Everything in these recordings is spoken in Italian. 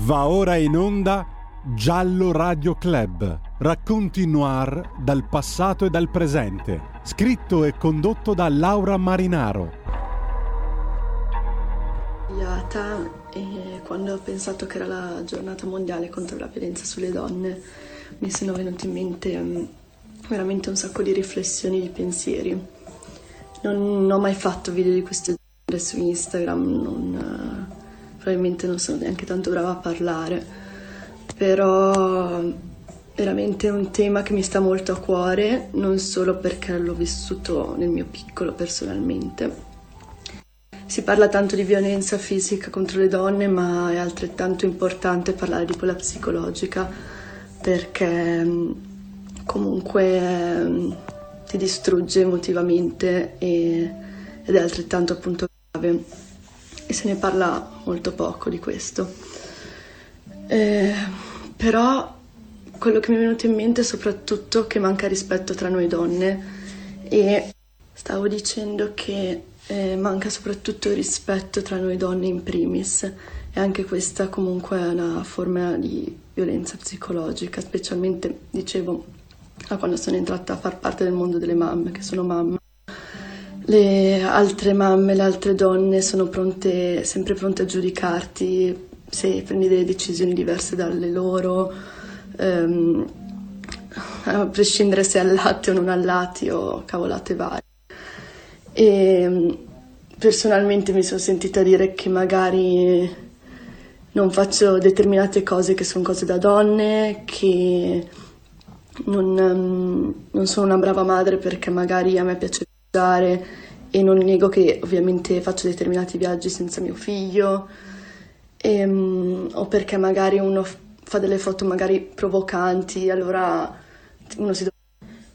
Va ora in onda Giallo Radio Club, racconti noir dal passato e dal presente, scritto e condotto da Laura Marinaro. E quando ho pensato che era la giornata mondiale contro la violenza sulle donne, mi sono venuti in mente mm, veramente un sacco di riflessioni, di pensieri. Non, non ho mai fatto video di questo genere su Instagram, non, probabilmente non sono neanche tanto brava a parlare, però veramente è un tema che mi sta molto a cuore, non solo perché l'ho vissuto nel mio piccolo personalmente. Si parla tanto di violenza fisica contro le donne, ma è altrettanto importante parlare di quella psicologica perché comunque ti distrugge emotivamente e, ed è altrettanto appunto grave e se ne parla molto poco di questo. Eh, però quello che mi è venuto in mente è soprattutto che manca rispetto tra noi donne. E stavo dicendo che eh, manca soprattutto rispetto tra noi donne in primis. E anche questa comunque è una forma di violenza psicologica, specialmente dicevo quando sono entrata a far parte del mondo delle mamme, che sono mamma le altre mamme, le altre donne sono pronte, sempre pronte a giudicarti se prendi delle decisioni diverse dalle loro, ehm, a prescindere se allatti o non allatti o cavolate varie. E personalmente mi sono sentita dire che magari non faccio determinate cose che sono cose da donne, che non, non sono una brava madre perché magari a me piace e non nego che ovviamente faccio determinati viaggi senza mio figlio e, um, o perché magari uno fa delle foto magari provocanti allora uno si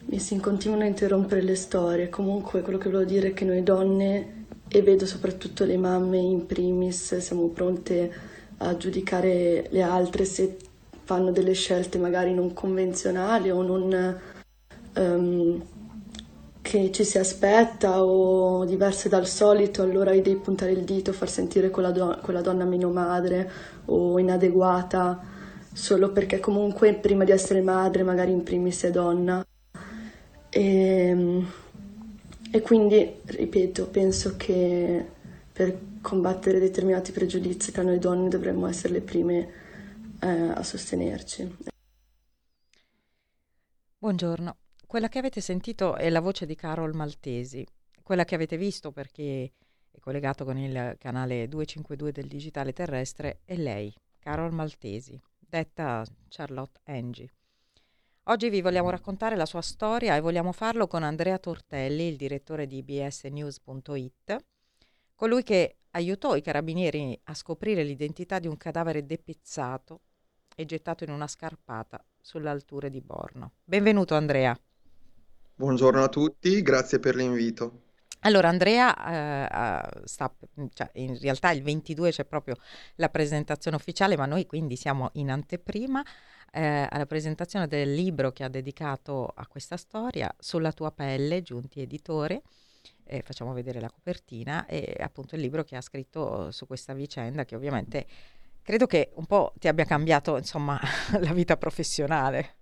mi si continuano a interrompere le storie. Comunque quello che volevo dire è che noi donne e vedo soprattutto le mamme in primis siamo pronte a giudicare le altre se fanno delle scelte magari non convenzionali o non um, che ci si aspetta o diverse dal solito, allora hai devi puntare il dito, far sentire quella, do- quella donna meno madre o inadeguata, solo perché comunque prima di essere madre magari in primis è donna. E, ehm, e quindi, ripeto, penso che per combattere determinati pregiudizi tra noi donne dovremmo essere le prime eh, a sostenerci. Buongiorno. Quella che avete sentito è la voce di Carol Maltesi, quella che avete visto perché è collegato con il canale 252 del digitale terrestre è lei, Carol Maltesi, detta Charlotte Angie. Oggi vi vogliamo raccontare la sua storia e vogliamo farlo con Andrea Tortelli, il direttore di bsnews.it, colui che aiutò i carabinieri a scoprire l'identità di un cadavere depezzato e gettato in una scarpata sulle alture di Borno. Benvenuto Andrea. Buongiorno a tutti, grazie per l'invito. Allora Andrea eh, sta, cioè, in realtà il 22 c'è proprio la presentazione ufficiale, ma noi quindi siamo in anteprima eh, alla presentazione del libro che ha dedicato a questa storia, Sulla tua pelle, Giunti Editore. Eh, facciamo vedere la copertina e appunto il libro che ha scritto su questa vicenda che ovviamente credo che un po' ti abbia cambiato insomma la vita professionale.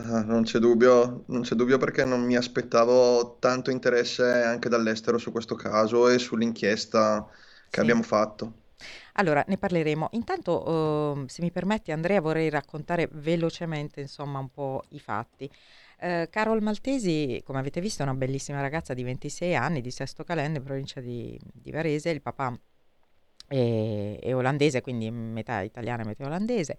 Ah, non c'è dubbio, non c'è dubbio perché non mi aspettavo tanto interesse anche dall'estero su questo caso e sull'inchiesta che Sì. abbiamo fatto. Allora, ne parleremo. Intanto, uhm, se mi permetti, Andrea, vorrei raccontare velocemente, insomma, un po' i fatti. Eh, Carol Maltesi, come avete visto, è una bellissima ragazza di 26 anni, di Sesto Calende, provincia di, di Varese. Il papà è, è olandese, quindi metà italiana e metà olandese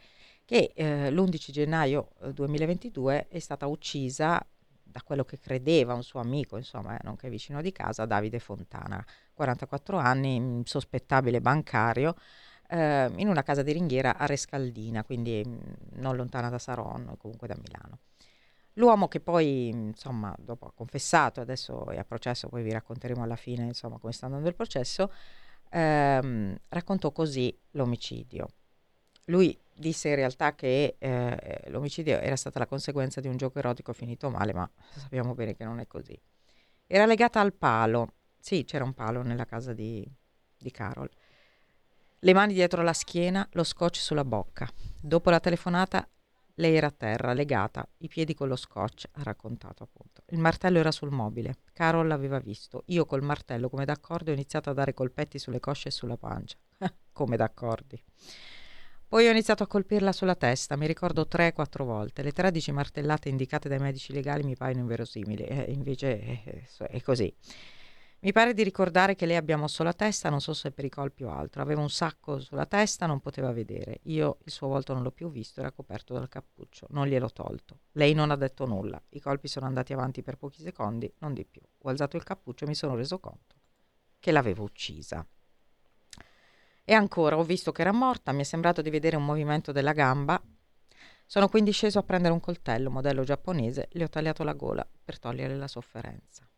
che eh, l'11 gennaio 2022 eh, è stata uccisa da quello che credeva un suo amico, insomma, eh, nonché vicino di casa, Davide Fontana, 44 anni, mm, sospettabile bancario, eh, in una casa di ringhiera a Rescaldina, quindi mm, non lontana da Saronno, comunque da Milano. L'uomo che poi, insomma, dopo ha confessato, adesso è a processo, poi vi racconteremo alla fine, insomma, come sta andando il processo, ehm, raccontò così l'omicidio. Lui disse in realtà che eh, l'omicidio era stata la conseguenza di un gioco erotico finito male, ma sappiamo bene che non è così. Era legata al palo. Sì, c'era un palo nella casa di, di Carol. Le mani dietro la schiena, lo scotch sulla bocca. Dopo la telefonata lei era a terra, legata, i piedi con lo scotch, ha raccontato appunto. Il martello era sul mobile. Carol l'aveva visto. Io col martello, come d'accordo, ho iniziato a dare colpetti sulle cosce e sulla pancia. come d'accordi. Poi ho iniziato a colpirla sulla testa, mi ricordo tre o quattro volte. Le 13 martellate indicate dai medici legali mi paiono inverosimili, eh, invece eh, è così. Mi pare di ricordare che lei abbia mosso la testa, non so se per i colpi o altro. Aveva un sacco sulla testa, non poteva vedere. Io il suo volto non l'ho più visto, era coperto dal cappuccio. Non gliel'ho tolto. Lei non ha detto nulla. I colpi sono andati avanti per pochi secondi, non di più. Ho alzato il cappuccio e mi sono reso conto che l'avevo uccisa. E ancora, ho visto che era morta, mi è sembrato di vedere un movimento della gamba. Sono quindi sceso a prendere un coltello, modello giapponese, le ho tagliato la gola per togliere la sofferenza.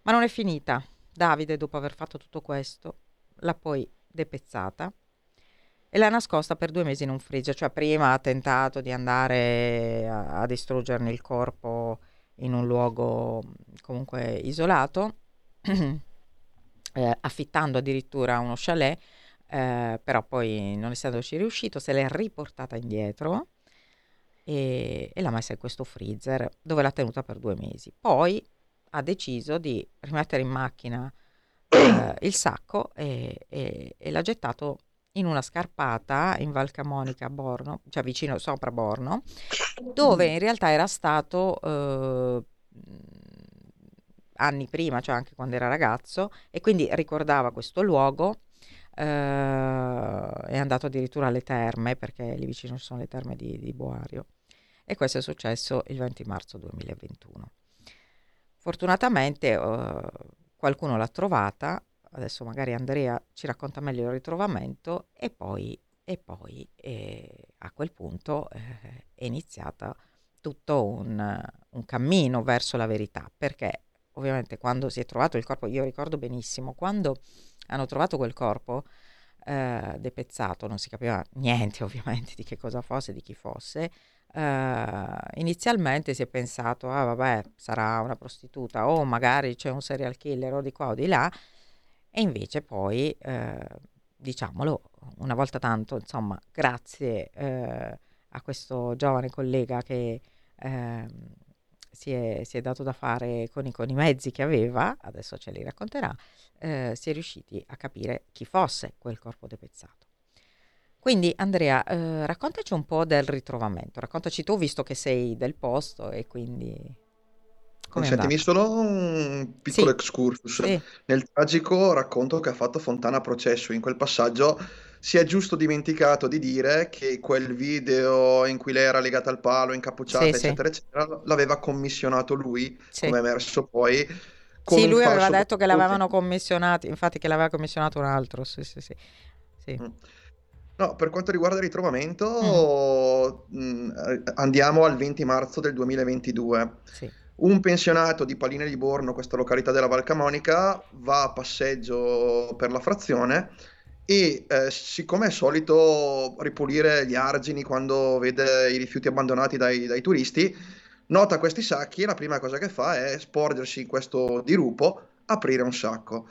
Ma non è finita. Davide, dopo aver fatto tutto questo, l'ha poi depezzata e l'ha nascosta per due mesi in un freezer. Cioè, prima ha tentato di andare a, a distruggerne il corpo in un luogo comunque isolato, eh, affittando addirittura uno chalet, eh, però poi non essendoci riuscito, se l'è riportata indietro e, e l'ha messa in questo freezer dove l'ha tenuta per due mesi. Poi ha deciso di rimettere in macchina eh, il sacco e, e, e, l'ha gettato in una scarpata in Val Camonica a Borno, cioè vicino sopra Borno, dove in realtà era stato eh, anni prima, cioè anche quando era ragazzo, e quindi ricordava questo luogo. Eh, è andato addirittura alle terme perché lì vicino ci sono le terme di, di Boario e questo è successo il 20 marzo 2021. Fortunatamente uh, qualcuno l'ha trovata, adesso magari Andrea ci racconta meglio il ritrovamento e poi, e poi eh, a quel punto eh, è iniziata tutto un, un cammino verso la verità, perché ovviamente quando si è trovato il corpo, io ricordo benissimo, quando hanno trovato quel corpo eh, depezzato, non si capiva niente ovviamente di che cosa fosse, di chi fosse, Uh, inizialmente si è pensato, ah vabbè, sarà una prostituta o magari c'è un serial killer o di qua o di là, e invece poi, uh, diciamolo, una volta tanto, insomma, grazie uh, a questo giovane collega che ehm, si è, si, è, dato da fare con i, con i, mezzi che aveva, adesso ce li racconterà, si è riusciti a capire chi fosse quel corpo depezzato. Quindi Andrea, eh, raccontaci un po' del ritrovamento, raccontaci tu visto che sei del posto e quindi... Consentimi solo un piccolo sì. excursus. Sì. Nel tragico racconto che ha fatto Fontana Processo, in quel passaggio si è giusto dimenticato di dire che quel video in cui lei era legata al palo, incappucciata, sì, eccetera, eccetera, l'aveva commissionato lui, come è emerso poi. Sì, lui aveva detto che l'avevano commissionato, infatti che l'aveva commissionato un altro, sì, sì, sì. sì. Mm. No, per quanto riguarda il ritrovamento, mm. mh, andiamo al 20 marzo del 2022. Sì. Un pensionato di Palline di Borno, questa località della Val Camonica, va a passeggio per la frazione e eh, siccome è solito ripulire gli argini quando vede i rifiuti abbandonati dai, dai turisti, nota questi sacchi e la prima cosa che fa è sporgersi in questo dirupo, aprire un sacco.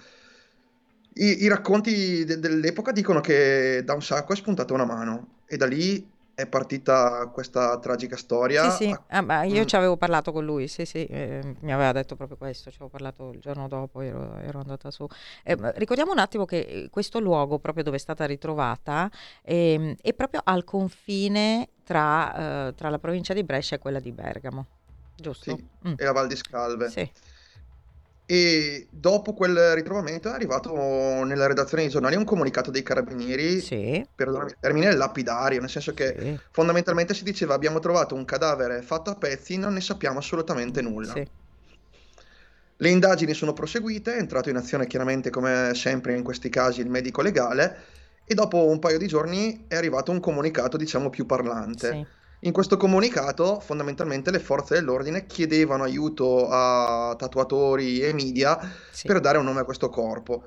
I, i racconti de- dell'epoca dicono che da un sacco è spuntata una mano e da lì è partita questa tragica storia. Sì, sì, ah, io mm. ci avevo parlato con lui, sì, sì, eh, mi aveva detto proprio questo, ci avevo parlato il giorno dopo, ero, ero andata su. Eh, ricordiamo un attimo che eh, questo luogo, proprio dove è stata ritrovata, eh, è proprio al confine tra, eh, tra, la provincia di Brescia e quella di Bergamo, giusto? Sì, mm. e la Val di Scalve. Sì. E dopo quel ritrovamento è arrivato nella redazione dei giornali un comunicato dei carabinieri, sì. il termine, lapidario, nel senso che sì. fondamentalmente si diceva abbiamo trovato un cadavere fatto a pezzi, non ne sappiamo assolutamente nulla. Sì. Le indagini sono proseguite, è entrato in azione chiaramente come sempre in questi casi il medico legale e dopo un paio di giorni è arrivato un comunicato diciamo più parlante. Sì in questo comunicato, fondamentalmente, le forze dell'ordine chiedevano aiuto a tatuatori e media sì. per dare un nome a questo corpo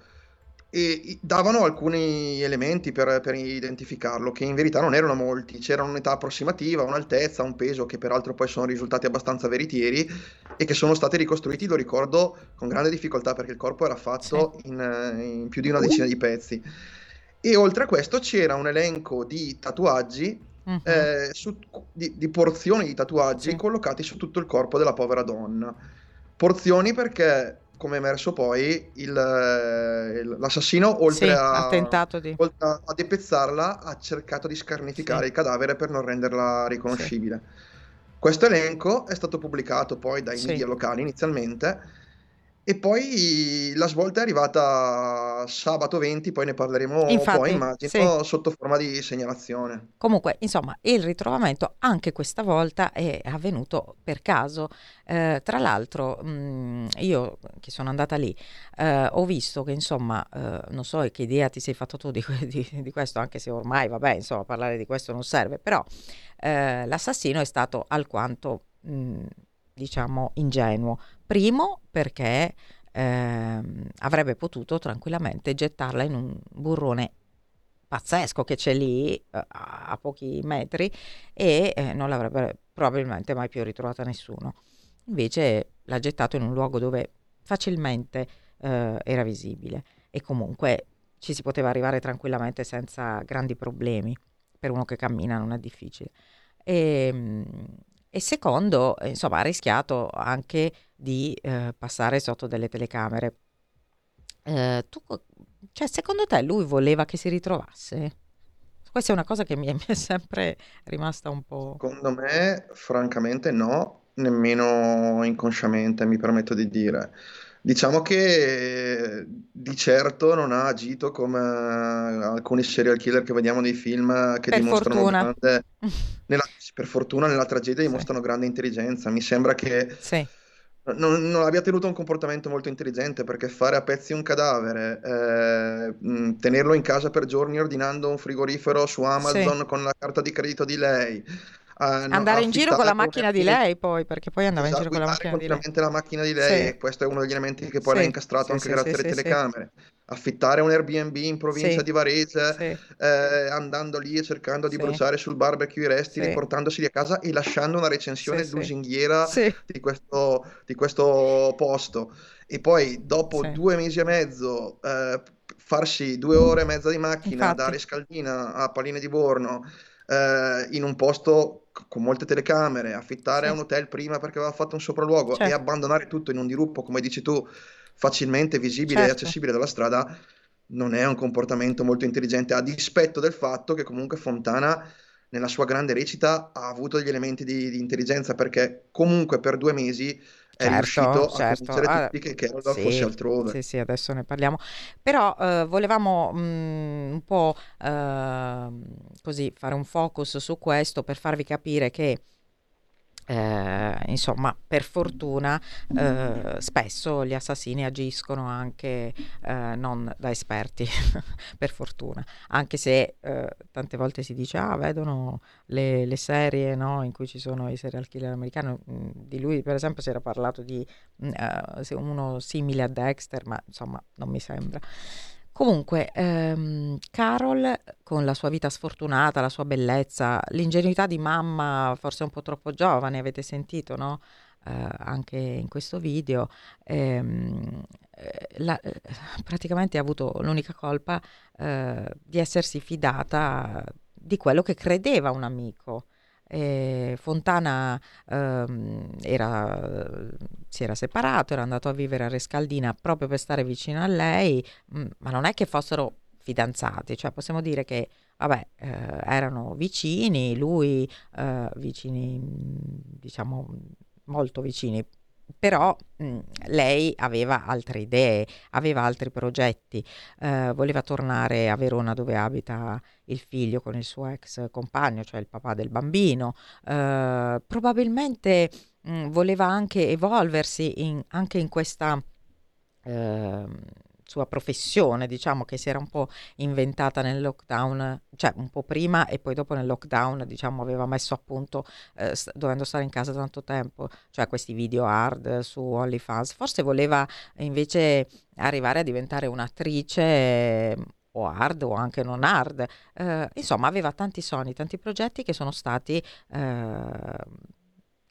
e davano alcuni elementi per, per, identificarlo, che in verità non erano molti. C'era un'età approssimativa, un'altezza, un peso, che peraltro poi sono risultati abbastanza veritieri e che sono stati ricostruiti, lo ricordo, con grande difficoltà perché il corpo era fatto sì. in, in più di una decina di pezzi E oltre a questo c'era un elenco di tatuaggi, uh-huh. eh, su, di, di, porzioni di tatuaggi sì. collocati su tutto il corpo della povera donna. Porzioni perché come è emerso poi, il, l'assassino, oltre, sì, a, di... oltre a, a depezzarla, ha cercato di scarnificare sì. il cadavere per non renderla riconoscibile. Questo elenco è stato pubblicato poi dai media locali inizialmente e poi la svolta è arrivata sabato 20, poi ne parleremo Infatti, poi, immagino, sì. sotto forma di segnalazione. Comunque, insomma, il ritrovamento anche questa volta è avvenuto per caso. Eh, tra l'altro, mh, mm, io che sono andata lì, eh, ho visto che, insomma, eh, non so che idea ti sei fatto tu di, di, di, questo, anche se ormai, vabbè, insomma, parlare di questo non serve, però eh, l'assassino è stato alquanto... Mh, mm, diciamo, ingenuo. Primo perché eh, avrebbe potuto tranquillamente gettarla in un burrone pazzesco che c'è lì eh, a pochi metri e eh, non l'avrebbe probabilmente mai più ritrovata nessuno. Invece l'ha gettato in un luogo dove facilmente eh, era visibile e comunque ci si poteva arrivare tranquillamente senza grandi problemi. Per uno che cammina non è difficile. E, ehm, e secondo, eh, insomma, ha rischiato anche di eh, passare sotto delle telecamere. Eh, tu, cioè, secondo te lui voleva che si ritrovasse? Questa è una cosa che mi è, mi è sempre rimasta un po'... Secondo me, francamente no, nemmeno inconsciamente, mi permetto di dire. Diciamo che di certo non ha agito come alcuni serial killer che vediamo nei film che per dimostrano fortuna. grande, nella, per fortuna nella tragedia dimostrano sì. grande intelligenza. Mi sembra che sì. non, non, abbia tenuto un comportamento molto intelligente perché fare a pezzi un cadavere, eh, tenerlo in casa per giorni ordinando un frigorifero su Amazon sì. con la carta di credito di lei, Uh, andare in giro con la macchina di lei poi perché poi andava esatto, in giro con la macchina di lei. la macchina di lei sì. e questo è uno degli elementi che poi sì, l'ha incastrato sì, anche grazie alle telecamere. Affittare un Airbnb in provincia di Varese eh, andando lì e cercando di bruciare sul barbecue i resti riportandoseli a casa e lasciando una recensione lusinghiera di questo, di, questo, posto. E poi dopo due mesi e mezzo eh, farsi due ore e mezza di macchina Infatti. da Rescaldina a Palline di Borno eh, in un posto con molte telecamere, affittare sì. un hotel prima perché aveva fatto un sopralluogo certo. e abbandonare tutto in un diruppo, come dici tu, facilmente visibile certo. e accessibile dalla strada, non è un comportamento molto intelligente, a dispetto del fatto che comunque Fontana nella sua grande recita ha avuto degli elementi di, di intelligenza perché comunque per due mesi è certo, riuscito certo. a convincere ah, tutti che Carol sì, fosse altrove. Sì, sì, adesso ne parliamo. Però eh, volevamo mh, mm, un po' eh, così fare un focus su questo per farvi capire che eh, insomma, per fortuna eh, spesso gli assassini agiscono anche eh, non da esperti, per fortuna, anche se eh, tante volte si dice, ah, vedono le, le serie no, in cui ci sono i serial killer americani, mm, di lui per esempio si era parlato di mm, eh, uno simile a Dexter, ma insomma non mi sembra. Comunque, ehm, Carol, con la sua vita sfortunata, la sua bellezza, l'ingenuità di mamma, forse un po' troppo giovane, avete sentito, no? Eh, anche in questo video, ehm, eh, la, eh, praticamente ha avuto l'unica colpa eh, di essersi fidata di quello che credeva un amico. E Fontana ehm, era, si era separato, era andato a vivere a Rescaldina proprio per stare vicino a lei, mh, mm, ma non è che fossero fidanzati, cioè possiamo dire che vabbè, eh, erano vicini, lui eh, vicini, diciamo molto vicini, però mh, lei aveva altre idee, aveva altri progetti, eh, voleva tornare a Verona dove abita il figlio con il suo ex compagno, cioè il papà del bambino, eh, probabilmente mh, voleva anche evolversi in, anche in questa... Eh, sua professione, diciamo che si era un po' inventata nel lockdown, cioè un po' prima e poi dopo nel lockdown, diciamo, aveva messo a punto, eh, dovendo stare in casa tanto tempo, cioè questi video hard su OnlyFans. Forse voleva invece arrivare a diventare un'attrice eh, o hard o anche non hard. Eh, insomma, aveva tanti sogni, tanti progetti che sono stati eh,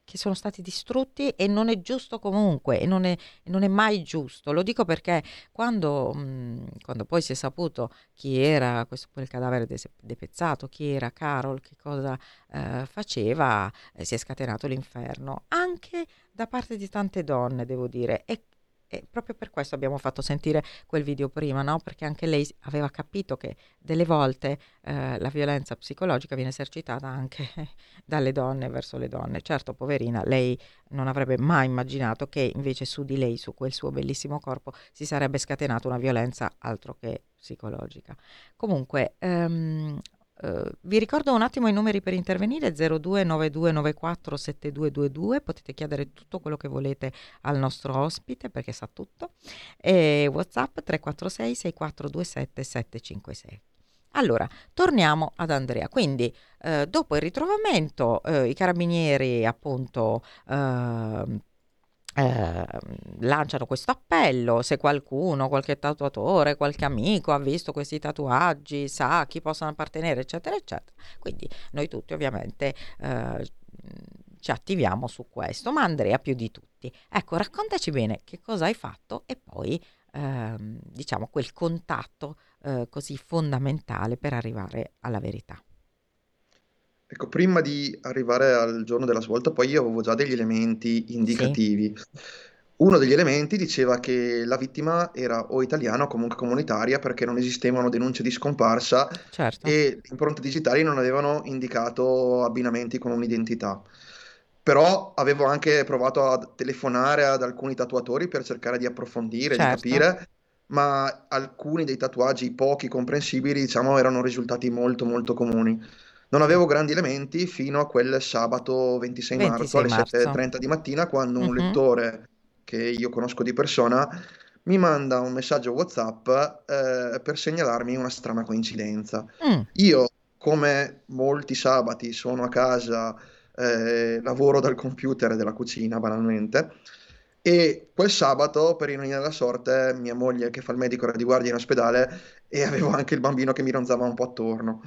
che sono stati distrutti e non è giusto comunque e non è, non è mai giusto. Lo dico perché quando, mh, quando, poi si è saputo chi era questo quel cadavere de- depezzato, chi era Carol, che cosa eh, faceva, eh, si è scatenato l'inferno anche da parte di tante donne, devo dire. E e proprio per questo abbiamo fatto sentire quel video prima, no? Perché anche lei aveva capito che delle volte eh, la violenza psicologica viene esercitata anche dalle donne verso le donne. Certo, poverina, lei non avrebbe mai immaginato che invece su di lei, su quel suo bellissimo corpo, si sarebbe scatenata una violenza altro che psicologica. Comunque, um, Uh, vi ricordo un attimo i numeri per intervenire 0292947222 potete chiedere tutto quello che volete al nostro ospite perché sa tutto. E whatsapp 346 6427 756 allora, torniamo ad Andrea. Quindi, eh, dopo il ritrovamento, eh, i carabinieri appunto eh, eh, lanciano questo appello, se qualcuno, qualche tatuatore, qualche amico ha visto questi tatuaggi, sa a chi possono appartenere, eccetera, eccetera. Quindi noi tutti ovviamente eh, ci attiviamo su questo, ma Andrea più di tutti. Ecco, raccontaci bene che cosa hai fatto e poi ehm, diciamo quel contatto eh, così fondamentale per arrivare alla verità. Ecco, prima di arrivare al giorno della svolta, poi io avevo già degli elementi indicativi. Uno degli elementi diceva che la vittima era o italiana o comunque comunitaria perché non esistevano denunce di scomparsa Certo. e le impronte digitali non avevano indicato abbinamenti con un'identità. Però avevo anche provato a telefonare ad alcuni tatuatori per cercare di approfondire, di Certo. capire, ma alcuni dei tatuaggi, pochi comprensibili, diciamo, erano risultati molto molto comuni. Non avevo grandi elementi fino a quel sabato 26 marzo 26 alle marzo. 7.30 di mattina quando un Mhm. lettore che io conosco di persona mi manda un messaggio WhatsApp eh, per segnalarmi una strana coincidenza. Mm, Io, come molti sabati, sono a casa, eh, lavoro dal computer della cucina banalmente. E quel sabato, per ironia della sorte, mia moglie che fa il medico era di guardia in ospedale e avevo anche il bambino che mi ronzava un po' attorno.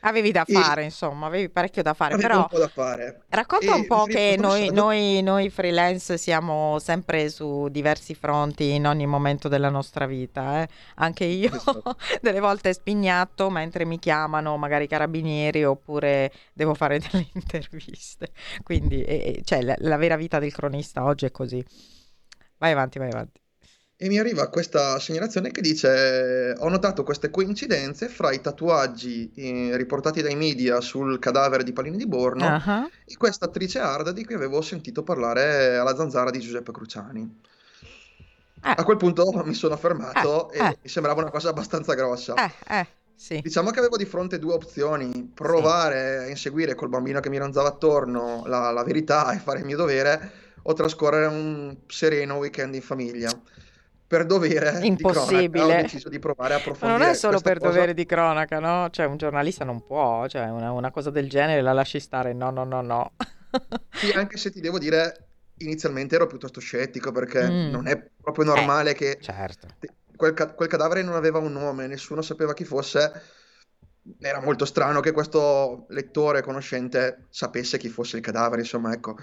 Avevi da E fare, insomma, avevi parecchio da fare, avevo però un po' da fare. racconta un E po' mi che noi, noi, noi freelance siamo sempre su diversi fronti in ogni momento della nostra vita, eh. Anche io Esatto. delle volte spignatto mentre mi chiamano magari i carabinieri oppure devo fare delle interviste. Quindi, eh, cioè, la, la vera vita del cronista oggi è così. Vai avanti, vai avanti. E mi arriva questa segnalazione che dice: Ho notato queste coincidenze fra i tatuaggi eh, riportati dai media sul cadavere di Palini di Borno Ah, e questa attrice Arda di cui avevo sentito parlare alla zanzara di Giuseppe Cruciani. Eh, A quel punto mi sono eh, fermato e eh, mi sembrava una cosa abbastanza grossa. eh, eh, sì, Diciamo che avevo di fronte due opzioni: sì, provare a inseguire col bambino che mi ronzava attorno la, la verità e fare il mio dovere, o trascorrere un sereno weekend in famiglia. Per dovere di cronaca ho impossibile. deciso di provare a Ma non è approfondire solo per cosa. dovere di cronaca, no? Cioè, un giornalista non può, cioè, una, una cosa del genere la lasci stare. No, no, no, no. Sì, anche se ti devo dire, inizialmente ero piuttosto scettico perché Mm, non è proprio Eh, normale che certo. quel, ca- quel cadavere non aveva un nome, nessuno sapeva chi fosse. Era molto strano che questo lettore conoscente sapesse chi fosse il cadavere, insomma, ecco.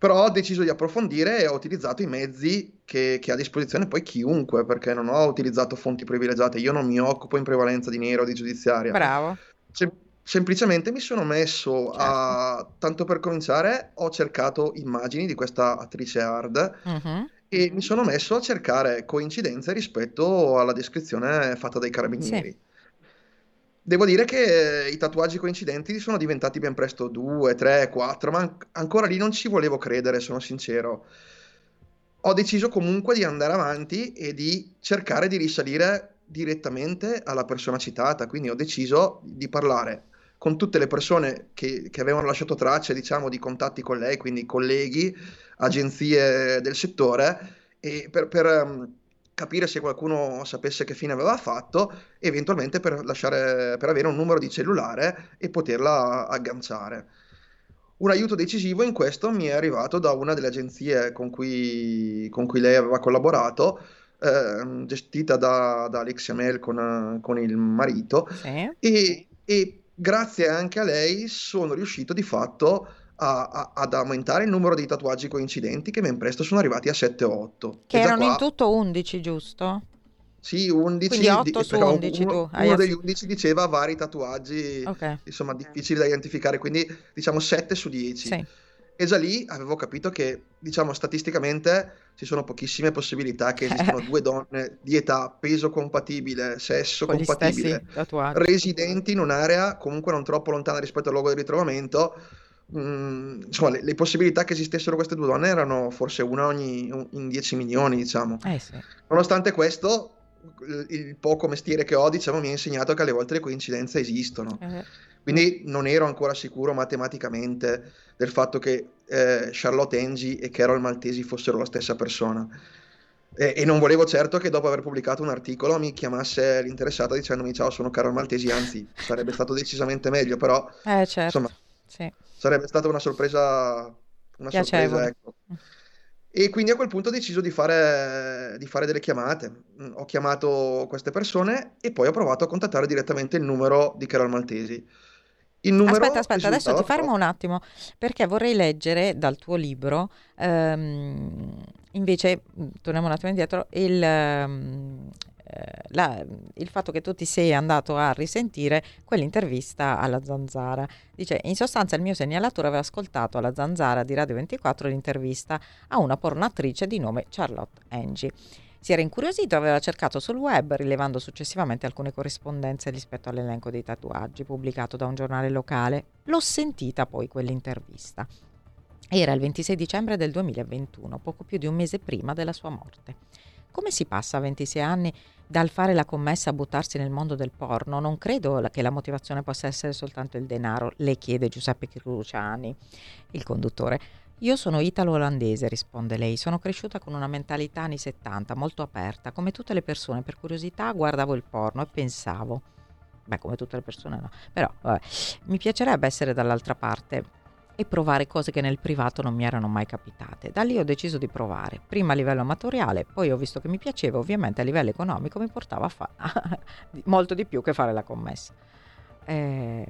Però ho deciso di approfondire e ho utilizzato i mezzi che, che ha a disposizione poi chiunque, perché non ho utilizzato fonti privilegiate, io non mi occupo in prevalenza di nero o di giudiziaria. Bravo, Sem- semplicemente mi sono messo certo. a, tanto per cominciare, ho cercato immagini di questa attrice hard Mhm. e mi sono messo a cercare coincidenze rispetto alla descrizione fatta dai Sì, carabinieri. Devo dire che eh, i tatuaggi coincidenti sono diventati ben presto due, tre, quattro, ma an- ancora lì non ci volevo credere, sono sincero. Ho deciso comunque di andare avanti e di cercare di risalire direttamente alla persona citata, quindi ho deciso di parlare con tutte le persone che, che avevano lasciato tracce, diciamo, di contatti con lei, quindi colleghi, agenzie del settore, per, per, ehm, capire se qualcuno sapesse che fine aveva fatto, eventualmente per lasciare, per avere un numero di cellulare e poterla agganciare. Un aiuto decisivo in questo mi è arrivato da una delle agenzie con cui, con cui lei aveva collaborato, ehm, gestita da, da Alexia Mel con, con il marito, sì. e, e grazie anche a lei sono riuscito di fatto a, a, ad aumentare il numero di tatuaggi coincidenti che ben presto sono arrivati a 7-8. Che erano qua... in tutto 11, giusto? Sì, 11. Quindi 8 su 11 uno, tu. Uno degli 11 diceva vari tatuaggi, okay. insomma, difficili da identificare, quindi diciamo 7 su 10. Sì. E già lì avevo capito che, diciamo, statisticamente ci sono pochissime possibilità che esistano due donne di età, peso compatibile, sesso Con compatibile, residenti in un'area comunque non troppo lontana rispetto al luogo di ritrovamento. Mm, insomma, le, le, possibilità che esistessero queste due donne erano forse una ogni in 10 milioni, diciamo. Eh sì. Nonostante questo, il poco mestiere che ho, diciamo, mi ha insegnato che alle volte le coincidenze esistono. Eh. Quindi non ero ancora sicuro matematicamente del fatto che eh, Charlotte Angie e Carol Maltesi fossero la stessa persona. E, e, non volevo certo che dopo aver pubblicato un articolo mi chiamasse l'interessata dicendomi ciao sono Carol Maltesi, anzi sarebbe stato decisamente meglio, però eh, certo. insomma sì. sarebbe stata una sorpresa, una sorpresa ecco. E quindi a quel punto ho deciso di fare, di fare, delle chiamate. Ho chiamato queste persone e poi ho provato a contattare direttamente il numero di Carol Maltesi. Il numero aspetta, aspetta, adesso ti fermo un attimo perché vorrei leggere dal tuo libro, ehm, invece, torniamo un attimo indietro, il, ehm, la, il fatto che tu ti sei andato a risentire quell'intervista alla Zanzara. Dice, in sostanza il mio segnalatore aveva ascoltato alla Zanzara di Radio 24 l'intervista a una pornatrice di nome Charlotte Angie. Si era incuriosito e aveva cercato sul web, rilevando successivamente alcune corrispondenze rispetto all'elenco dei tatuaggi pubblicato da un giornale locale. L'ho sentita poi quell'intervista. Era il 26 dicembre del 2021, poco più di un mese prima della sua morte. Come si passa a 26 anni dal fare la commessa a buttarsi nel mondo del porno? Non credo che la motivazione possa essere soltanto il denaro, le chiede Giuseppe Cruciani, il conduttore. Io sono italo-olandese, risponde lei. Sono cresciuta con una mentalità anni 70, molto aperta. Come tutte le persone, per curiosità guardavo il porno e pensavo. Beh, come tutte le persone no. Però, vabbè, mi piacerebbe essere dall'altra parte e provare cose che nel privato non mi erano mai capitate. Da lì ho deciso di provare, prima a livello amatoriale, poi ho visto che mi piaceva, ovviamente a livello economico mi portava a fare molto di più che fare la commessa. Eh,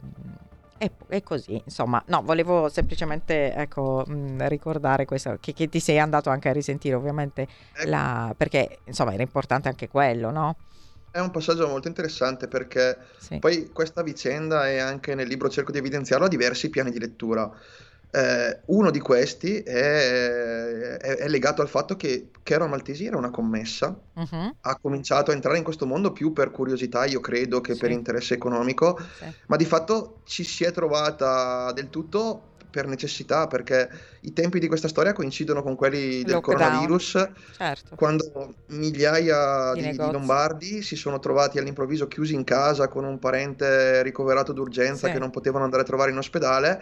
e, e, così, insomma, no, volevo semplicemente ecco, mh, ricordare questo, che, che, ti sei andato anche a risentire ovviamente, ecco. la, perché insomma era importante anche quello, no? È un passaggio molto interessante perché sì. poi questa vicenda e anche nel libro cerco di evidenziarlo ha diversi piani di lettura. Eh, uno di questi è, è, è, legato al fatto che Carol Maltesi era una commessa, uh-huh. ha cominciato a entrare in questo mondo più per curiosità, io credo, che sì. per interesse economico, sì. ma di fatto ci si è trovata del tutto per necessità, perché i tempi di questa storia coincidono con quelli del Lockdown. coronavirus, certo. quando migliaia di, di, di, lombardi si sono trovati all'improvviso chiusi in casa con un parente ricoverato d'urgenza sì. che non potevano andare a trovare in ospedale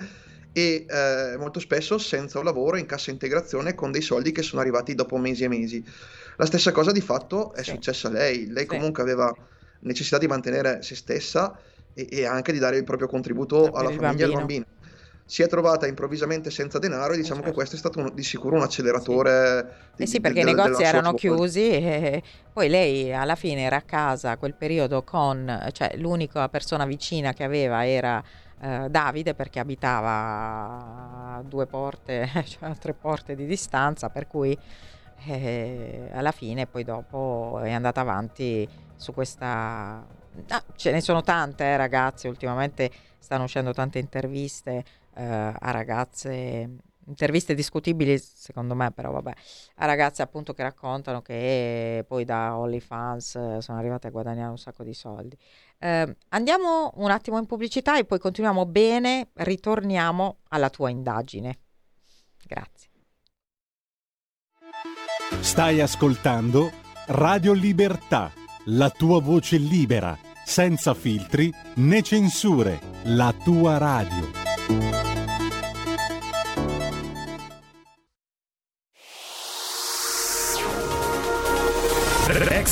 e eh, molto spesso senza un lavoro in cassa integrazione con dei soldi che sono arrivati dopo mesi e mesi. La stessa cosa di fatto è sì. successa a lei. Lei sì. comunque aveva necessità di mantenere se stessa e, e anche di dare il proprio contributo alla famiglia e al bambino. Si è trovata improvvisamente senza denaro e diciamo certo. che questo è stato un, di sicuro un acceleratore. Sì. Eh sì, perché del, i negozi erano chiusi e poi lei alla fine era a casa quel periodo con, cioè l'unica persona vicina che aveva era eh, Davide perché abitava a due porte, cioè a tre porte di distanza, per cui eh, alla fine poi dopo è andata avanti su questa... Ah, ce ne sono tante eh, ragazze, ultimamente stanno uscendo tante interviste eh, a ragazze interviste discutibili secondo me però vabbè a ragazze appunto che raccontano che poi da OnlyFans eh, sono arrivate a guadagnare un sacco di soldi. Eh, andiamo un attimo in pubblicità e poi continuiamo bene ritorniamo alla tua indagine. Grazie. Stai ascoltando Radio Libertà la tua voce libera senza filtri né censure la tua radio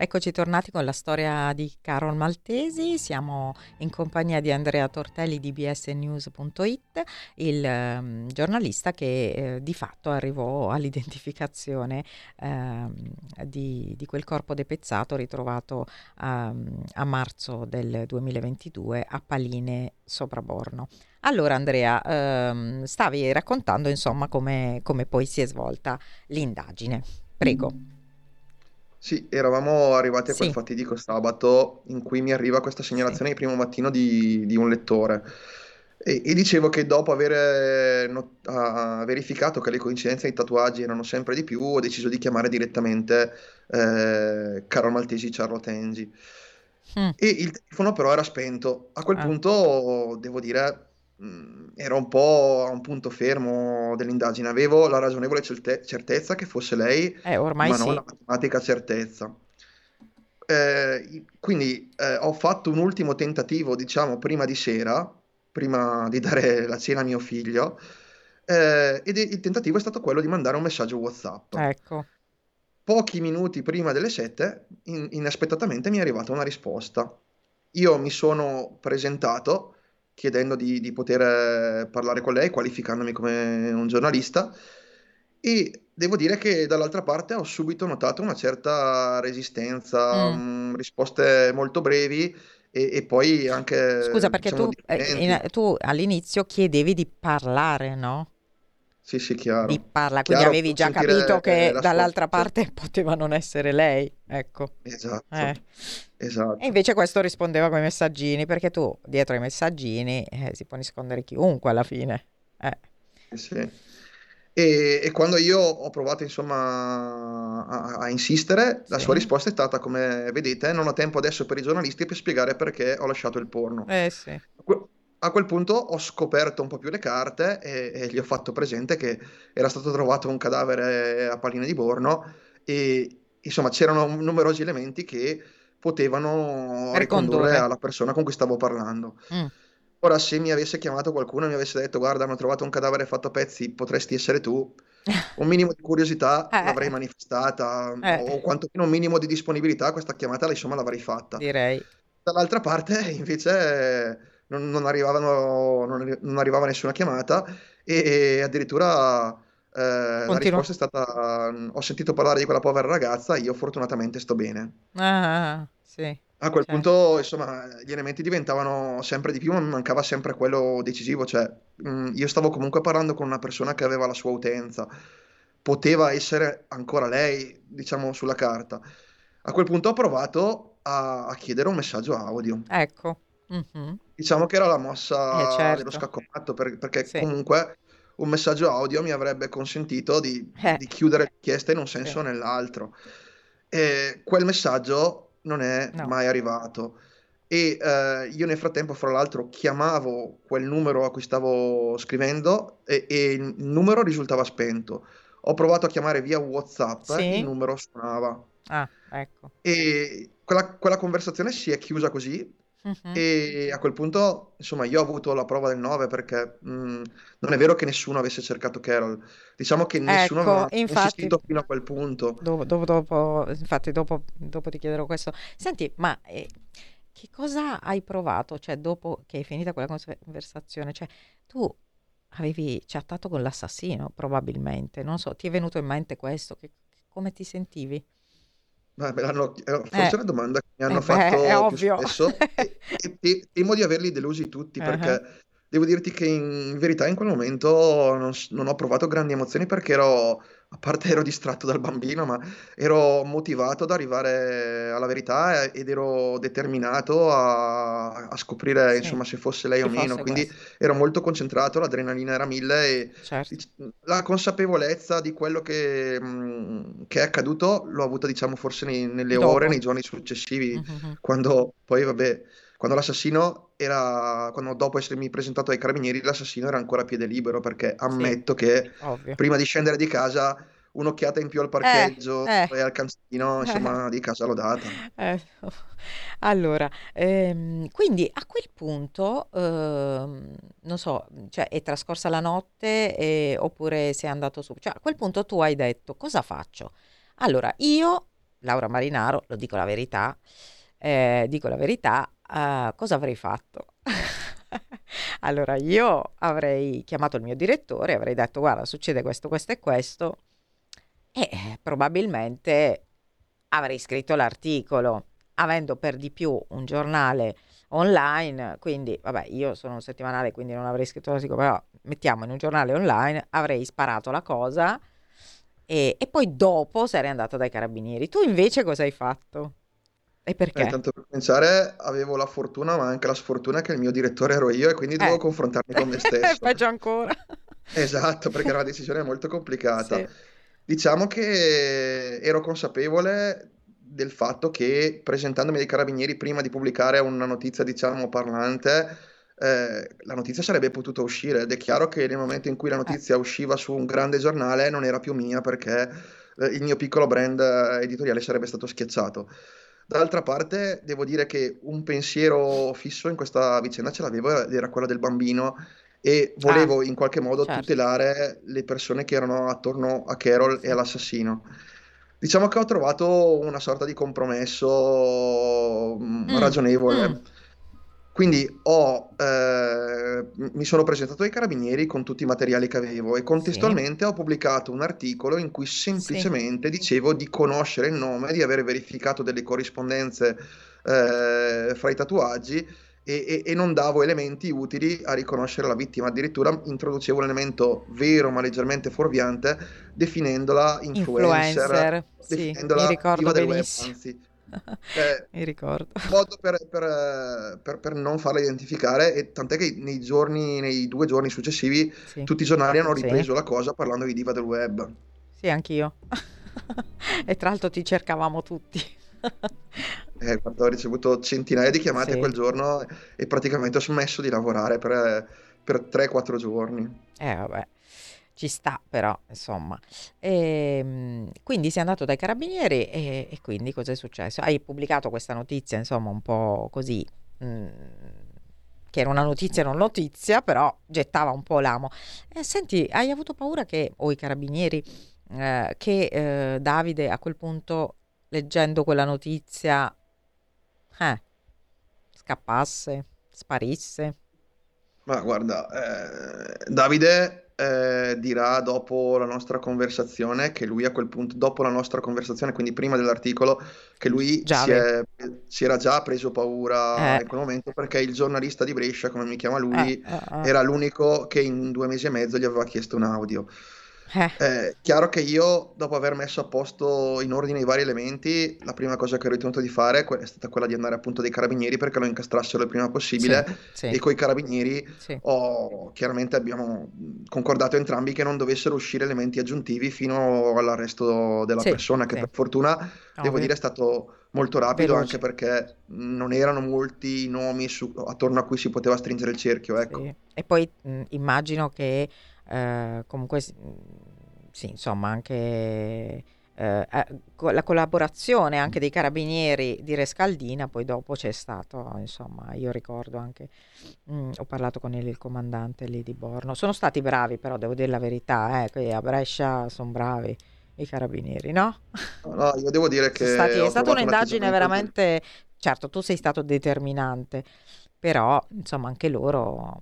Eccoci tornati con la storia di Carol Maltesi, siamo in compagnia di Andrea Tortelli di bsnews.it, il um, giornalista che eh, di fatto arrivò all'identificazione eh, di, di, quel corpo depezzato ritrovato um, a marzo del 2022 a Paline sopra Borno. Allora Andrea, ehm, stavi raccontando insomma come, come poi si è svolta l'indagine. Prego. Sì, eravamo arrivati a quel Sì. fatidico sabato in cui mi arriva questa Sì. segnalazione di primo mattino di, di un lettore. E, e dicevo che dopo aver not- ah, verificato che le coincidenze di tatuaggi erano sempre di più, ho deciso di chiamare direttamente eh, Carol Maltesi Charlotte Engi. Mm. E il telefono però era spento. A quel Ah. punto, devo dire, mh, ero un po' a un punto fermo dell'indagine. Avevo la ragionevole certe- certezza che fosse lei, Eh, ormai ma non sì. la matematica certezza. Eh, quindi eh, ho fatto un ultimo tentativo, diciamo, prima di sera, prima di dare la cena a mio figlio, eh, ed il tentativo è stato quello di mandare un messaggio WhatsApp. Ecco. Pochi minuti prima delle 7, in- inaspettatamente mi è arrivata una risposta. Io mi sono presentato chiedendo di, di poter eh, parlare con lei, qualificandomi come un giornalista. E devo dire che dall'altra parte ho subito notato una certa resistenza, Mm. mh, risposte molto brevi e, e poi anche, Scusa, perché diciamo, tu, eh, tu all'inizio chiedevi di parlare, no? Sì, sì, chiaro. Di parla, quindi Chiaro, avevi già capito che la sua dall'altra voce. parte poteva non essere lei, ecco. Esatto, Eh. esatto. E invece questo rispondeva con i messaggini, perché tu dietro ai messaggini eh, si può nascondere chiunque alla fine. Eh. Sì. E, e quando io ho provato insomma a, a insistere, la Sì. sua risposta è stata, come vedete, non ho tempo adesso per i giornalisti per spiegare perché ho lasciato il porno. Eh sì. Que- A quel punto ho scoperto un po' più le carte e, e gli ho fatto presente che era stato trovato un cadavere a Palline di Borno e insomma c'erano numerosi elementi che potevano Per ricondurre condurre. alla persona con cui stavo parlando. Mm. Ora, se mi avesse chiamato qualcuno e mi avesse detto guarda, hanno trovato un cadavere fatto a pezzi, potresti essere tu, un minimo di curiosità Eh. l'avrei manifestata Eh. o quantomeno un minimo di disponibilità, questa chiamata insomma l'avrei fatta. Direi. Dall'altra parte invece non, non arrivavano, non, non arrivava nessuna chiamata e, e addirittura eh, la risposta è stata ho sentito parlare di quella povera ragazza, io fortunatamente sto bene. Ah, sì. A quel Certo. punto, insomma, gli elementi diventavano sempre di più, ma mi mancava sempre quello decisivo, cioè mh, io stavo comunque parlando con una persona che aveva la sua utenza, poteva essere ancora lei, diciamo, sulla carta. A quel punto ho provato a, a chiedere un messaggio audio. Ecco. Mhm. Diciamo che era la mossa Eh, certo. dello scaccomatto, per- perché Sì. comunque un messaggio audio mi avrebbe consentito di, Eh. di chiudere l'inchiesta in un senso Sì. o nell'altro. E quel messaggio non è No. mai arrivato. E eh, io nel frattempo, fra l'altro, chiamavo quel numero a cui stavo scrivendo e, e il numero risultava spento. Ho provato a chiamare via WhatsApp, Sì. il numero suonava. Ah, ecco. E quella, quella conversazione si è chiusa così Mhm. e a quel punto, insomma, io ho avuto la prova del 9 perché mh, non è vero che nessuno avesse cercato Carol. Diciamo che nessuno Ecco, aveva infatti- insistito fino a quel punto. Dopo, dopo, dopo- infatti, dopo, dopo ti chiederò questo. Senti, ma eh, che cosa hai provato? Cioè, dopo che è finita quella conversazione, cioè, tu avevi chattato con l'assassino, probabilmente. Non so, ti è venuto in mente questo? Che- come ti sentivi? Beh, me l'hanno- eh, forse Eh. è una domanda che mi hanno Eh, beh, fatto è più ovvio. spesso e, e te- temo di averli delusi tutti perché Ah. devo dirti che in, verità in quel momento non, non ho provato grandi emozioni perché ero, a parte ero distratto dal bambino, ma ero motivato ad arrivare alla verità ed ero determinato a, a scoprire Sì. insomma se fosse lei o Chi meno, quindi questo. ero molto concentrato, l'adrenalina era mille e Certo. la consapevolezza di quello che, mh, che è accaduto l'ho avuta, diciamo, forse nei- nelle Dopo. ore, nei giorni successivi, Mhm. quando poi, vabbè, quando l'assassino era, quando dopo essermi presentato ai carabinieri, l'assassino era ancora a piede libero, perché ammetto che Ovvio. prima di scendere di casa un'occhiata in più al parcheggio eh, eh. e al canzino, insomma, eh. di casa l'ho data. Eh. Allora, ehm, quindi a quel punto, ehm, non so, cioè è trascorsa la notte e, oppure sei andato su, cioè a quel punto tu hai detto cosa faccio? Allora, io, Laura Marinaro, lo dico la verità, eh, dico la verità, uh, cosa avrei fatto? allora io avrei chiamato il mio direttore, avrei detto guarda succede questo, questo e questo e eh, probabilmente avrei scritto l'articolo, avendo per di più un giornale online, quindi vabbè io sono un settimanale quindi non avrei scritto l'articolo, però mettiamo in un giornale online, avrei sparato la cosa e, e poi dopo sarei andato dai carabinieri. Tu invece cosa hai fatto? E perché? Eh, tanto per pensare, avevo la fortuna, ma anche la sfortuna che il mio direttore ero io e quindi dovevo eh. confrontarmi con me stesso. Peggio ancora. Esatto, perché era una decisione molto complicata. Sì. Diciamo che ero consapevole del fatto che presentandomi dei carabinieri prima di pubblicare una notizia, diciamo, parlante, eh, la notizia sarebbe potuta uscire ed è chiaro che nel momento in cui la eh. notizia usciva su un grande giornale non era più mia perché eh, il mio piccolo brand editoriale sarebbe stato schiacciato. D'altra parte, devo dire che un pensiero fisso in questa vicenda ce l'avevo ed era quello del bambino e volevo ah, in qualche modo certo. tutelare le persone che erano attorno a Carol e all'assassino. Diciamo che ho trovato una sorta di compromesso mm, mm. ragionevole. Mm quindi ho, eh, mi sono presentato ai carabinieri con tutti i materiali che avevo e contestualmente sì. ho pubblicato un articolo in cui semplicemente sì. dicevo di conoscere il nome, di aver verificato delle corrispondenze eh, fra i tatuaggi e, e, e, non davo elementi utili a riconoscere la vittima. Addirittura introducevo un elemento vero ma leggermente fuorviante definendola influencer, influencer definendola sì, mi ricordo benissimo. Web, anzi eh, Mi ricordo. Modo per, per, per, per, non farla identificare, e tant'è che nei, giorni, nei due giorni successivi sì. tutti i giornali hanno ripreso sì. la cosa parlando di diva del web. Sì, anch'io. e tra l'altro ti cercavamo tutti. eh, ho ricevuto centinaia di chiamate sì. quel giorno e praticamente ho smesso di lavorare per, per 3-4 giorni. Eh vabbè ci sta però, insomma. E, ehm, quindi sei andato dai carabinieri e, e, quindi cosa è successo? Hai pubblicato questa notizia, insomma, un po' così, mh, mm, che era una notizia non notizia, però gettava un po' l'amo. E, senti, hai avuto paura che, o i carabinieri, eh, che eh, Davide a quel punto, leggendo quella notizia, eh, scappasse, sparisse? Ma guarda, eh, Davide eh, dirà dopo la nostra conversazione che lui a quel punto, dopo la nostra conversazione, quindi prima dell'articolo, che lui si, è, si, era già preso paura eh. in quel momento perché il giornalista di Brescia, come mi chiama lui, eh, eh, eh. era l'unico che in due mesi e mezzo gli aveva chiesto un audio. Eh. Eh, chiaro che io, dopo aver messo a posto in ordine i vari elementi, la prima cosa che ho ritenuto di fare è stata quella di andare appunto dai carabinieri perché lo incastrassero il prima possibile sì, sì. e con i carabinieri sì. ho, chiaramente abbiamo concordato entrambi che non dovessero uscire elementi aggiuntivi fino all'arresto della persona che per fortuna, no, devo dire, è stato molto rapido Veloce. anche perché non erano molti i nomi su, attorno a cui si poteva stringere il cerchio. Ecco. E poi mh, immagino che eh, comunque sì, insomma, anche eh, eh la collaborazione anche dei carabinieri di Rescaldina, poi dopo c'è stato, insomma, io ricordo anche, mh, mm, ho parlato con il, il, comandante lì di Borno, sono stati bravi però, devo dire la verità, eh, a Brescia sono bravi i carabinieri, no? No, io devo dire che... Stati, è stata un'indagine veramente, certo, tu sei stato determinante, però insomma anche loro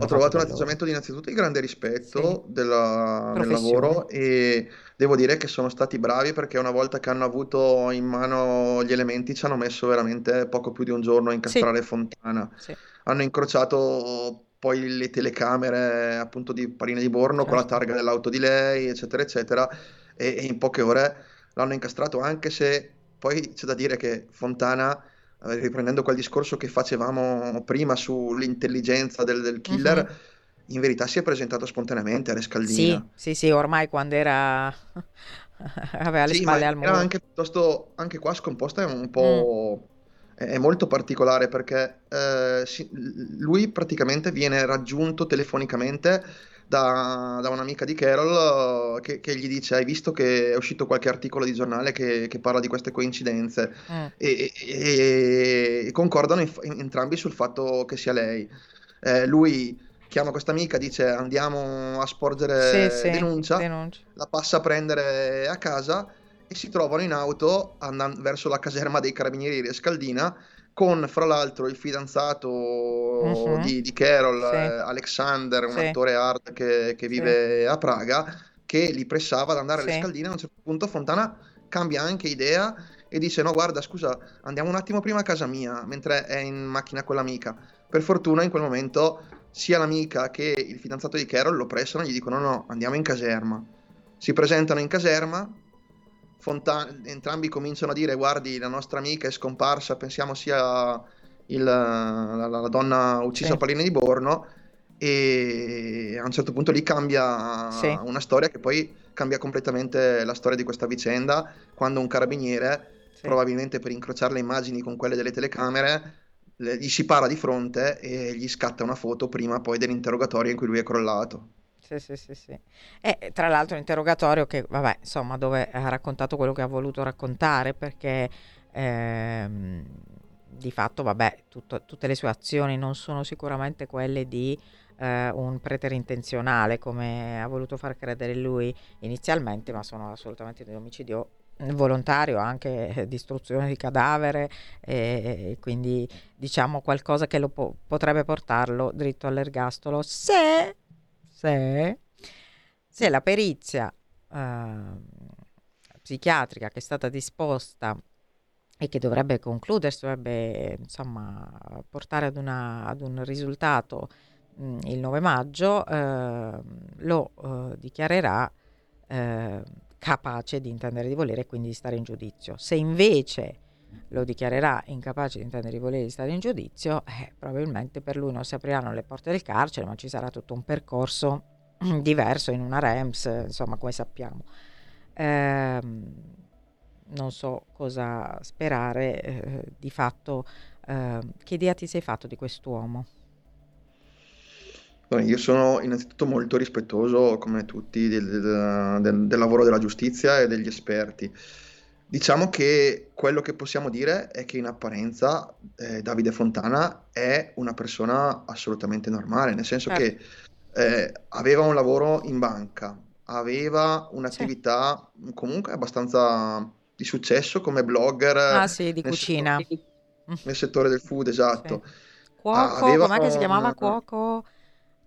ho trovato un atteggiamento di innanzitutto di grande rispetto sì. della, del lavoro e devo dire che sono stati bravi perché una volta che hanno avuto in mano gli elementi ci hanno messo veramente poco più di un giorno a incastrare sì. Fontana. Sì. Hanno incrociato poi le telecamere appunto di Parina di Borno certo. con la certo. targa dell'auto di lei, eccetera, eccetera, e, e in poche ore l'hanno incastrato anche se poi c'è da dire che Fontana riprendendo quel discorso che facevamo prima sull'intelligenza del, del killer, uh-huh. in verità si è presentato spontaneamente a Rescaldina. Sì, sì, sì, ormai quando era... aveva le sì, spalle al muro. Anche, piuttosto, anche qua scomposta è un po'... Mm. È molto particolare perché eh, si, lui praticamente viene raggiunto telefonicamente da, da un'amica di Carol che, che, gli dice: Hai visto che è uscito qualche articolo di giornale che, che parla di queste coincidenze? Mm. E, e, e, concordano in, in, entrambi sul fatto che sia lei. Eh, lui chiama questa amica, dice andiamo a sporgere sì, denuncia, sì, denuncia, la passa a prendere a casa e si trovano in auto andando verso la caserma dei carabinieri di Scaldina con fra l'altro il fidanzato uh-huh. di, di, Carol, sì. eh, Alexander, un sì. attore hard che, che vive sì. a Praga, che li pressava ad andare alle scaldine. A un certo punto Fontana cambia anche idea e dice: No, guarda, scusa, andiamo un attimo prima a casa mia, mentre è in macchina con l'amica. Per fortuna in quel momento sia l'amica che il fidanzato di Carol lo pressano e gli dicono: No, andiamo in caserma. Si presentano in caserma, Fontana, entrambi cominciano a dire guardi la nostra amica è scomparsa, pensiamo sia il, la, la, donna uccisa sì. a Palline di Borno e a un certo punto lì cambia sì. una storia che poi cambia completamente la storia di questa vicenda quando un carabiniere sì. probabilmente per incrociare le immagini con quelle delle telecamere le, gli si para di fronte e gli scatta una foto prima poi dell'interrogatorio in cui lui è crollato sì, sì, sì, sì. E tra l'altro interrogatorio che, vabbè, insomma, dove ha raccontato quello che ha voluto raccontare perché ehm, di fatto, vabbè, tutto, tutte le sue azioni non sono sicuramente quelle di eh, un preterintenzionale come ha voluto far credere lui inizialmente, ma sono assolutamente di omicidio volontario, anche distruzione di cadavere, e, quindi diciamo qualcosa che po- potrebbe portarlo dritto all'ergastolo se se, se la perizia eh, psichiatrica che è stata disposta e che dovrebbe concludersi, dovrebbe insomma portare ad, una, ad un risultato mh, il 9 maggio, eh, lo eh, dichiarerà eh, capace di intendere di volere e quindi di stare in giudizio. Se invece lo dichiarerà incapace di intendere di volere di stare in giudizio, eh, probabilmente per lui non si apriranno le porte del carcere, ma ci sarà tutto un percorso diverso in una REMS, insomma, come sappiamo. Eh, non so cosa sperare, eh, di fatto, eh, che idea ti sei fatto di quest'uomo? Io sono innanzitutto molto rispettoso, come tutti, del, del, del lavoro della giustizia e degli esperti. Diciamo che quello che possiamo dire è che in apparenza eh, Davide Fontana è una persona assolutamente normale, nel senso certo. che eh, aveva un lavoro in banca, aveva un'attività certo. comunque abbastanza di successo come blogger. Ah sì, di cucina. Settore, nel settore del food, esatto. Sì. Cuoco, aveva com'è che si chiamava cuoco?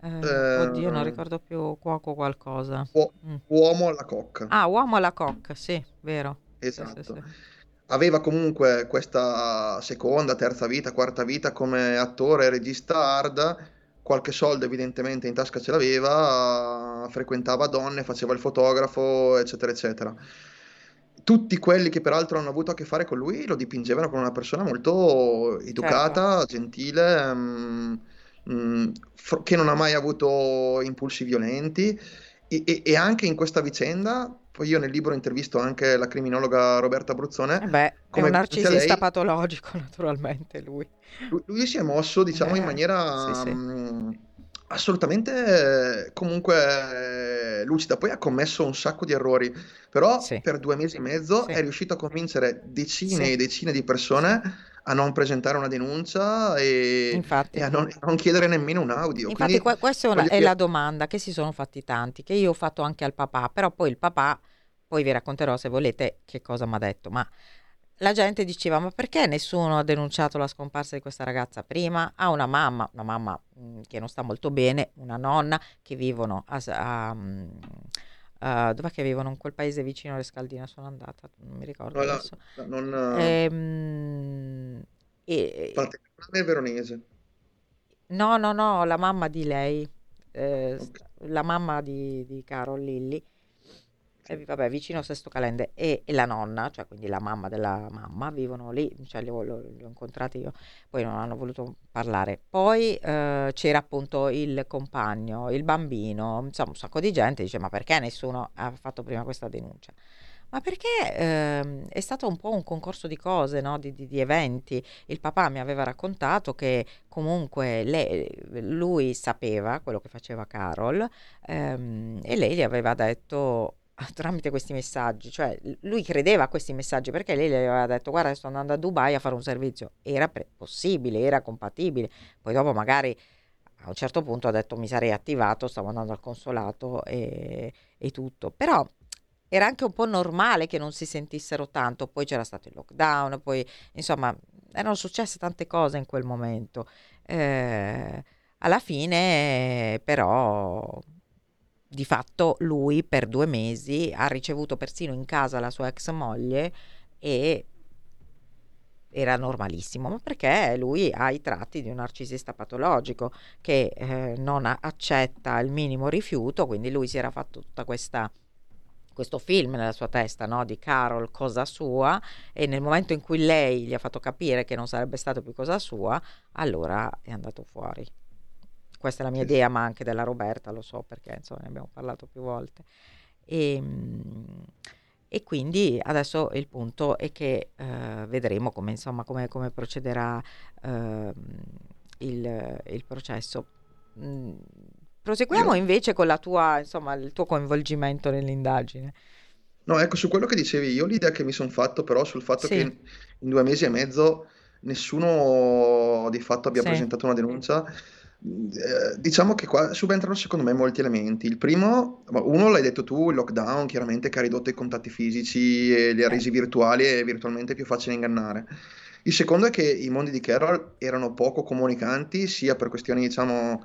Eh, eh, oddio, non ricordo più cuoco qualcosa. Uo- mm. Uomo alla cocca. Ah, uomo alla cocca, sì, vero. Esatto. Sì, sì, Aveva comunque questa seconda, terza vita, quarta vita come attore e regista hard, qualche soldo evidentemente in tasca ce l'aveva, frequentava donne, faceva il fotografo, eccetera, eccetera. Tutti quelli che peraltro hanno avuto a che fare con lui lo dipingevano come una persona molto educata, certo. gentile, mh, mm, mh, mm, fr- che non ha mai avuto impulsi violenti e, e, e anche in questa vicenda poi io nel libro intervisto anche la criminologa Roberta Bruzzone. Eh beh, è un narcisista lei, patologico, naturalmente lui. Lui, lui si è mosso, diciamo, eh, in maniera sì, sì. Mh, mm, assolutamente comunque lucida. Poi ha commesso un sacco di errori, però sì. per due mesi e mezzo è riuscito a convincere decine e decine di persone a non presentare una denuncia e, e a, non, a, non, chiedere nemmeno un audio. Infatti, Quindi, questa è, una, è la domanda che si sono fatti tanti, che io ho fatto anche al papà, però poi il papà, poi vi racconterò se volete che cosa mi ha detto, ma la gente diceva ma perché nessuno ha denunciato la scomparsa di questa ragazza prima? Ha una mamma, una mamma mh, mm, che non sta molto bene, una nonna che vivono a, a, mm, Uh, dov'è che vivono? In quel paese vicino alle Scaldine sono andata, non mi ricordo no, adesso. La, non, ehm, e, Paternale veronese. No, no, no, la mamma di lei, eh, okay. la mamma di, di Carol Lilly. E, vabbè, vicino a Sesto Calende e, e, la nonna, cioè quindi la mamma della mamma, vivono lì, cioè li ho, li ho incontrati io, poi non hanno voluto parlare. Poi eh, c'era appunto il compagno, il bambino, insomma un sacco di gente dice ma perché nessuno ha fatto prima questa denuncia? Ma perché ehm, è stato un po' un concorso di cose, no? di, di, di, eventi. Il papà mi aveva raccontato che comunque lei, lui sapeva quello che faceva Carol ehm, e lei gli aveva detto tramite questi messaggi, cioè lui credeva a questi messaggi perché lei gli aveva detto guarda sto andando a Dubai a fare un servizio, era pre- possibile, era compatibile, poi dopo magari a un certo punto ha detto mi sarei attivato, stavo andando al consolato e, e tutto, però era anche un po' normale che non si sentissero tanto, poi c'era stato il lockdown, poi insomma erano successe tante cose in quel momento. Eh, alla fine però di fatto lui per due mesi ha ricevuto persino in casa la sua ex moglie e era normalissimo, ma perché lui ha i tratti di un narcisista patologico che eh, non accetta il minimo rifiuto, quindi lui si era fatto tutta questa questo film nella sua testa no? di Carol, cosa sua, e nel momento in cui lei gli ha fatto capire che non sarebbe stato più cosa sua, allora è andato fuori. Questa è la mia idea, ma anche della Roberta, lo so perché insomma ne abbiamo parlato più volte. E, ehm, e quindi adesso il punto è che uh, vedremo come, insomma, come, come procederà uh, il, il, processo. Mm, Proseguiamo invece con la tua, insomma, il tuo coinvolgimento nell'indagine. No, ecco, su quello che dicevi io, l'idea che mi sono fatto però sul fatto sì. che in, in, due mesi e mezzo nessuno di fatto abbia sì. presentato una denuncia, eh, diciamo che qua subentrano secondo me molti elementi. Il primo, uno l'hai detto tu, il lockdown chiaramente che ha ridotto i contatti fisici e li ha resi virtuali e virtualmente più facile ingannare. Il secondo è che i mondi di Carol erano poco comunicanti, sia per questioni, diciamo,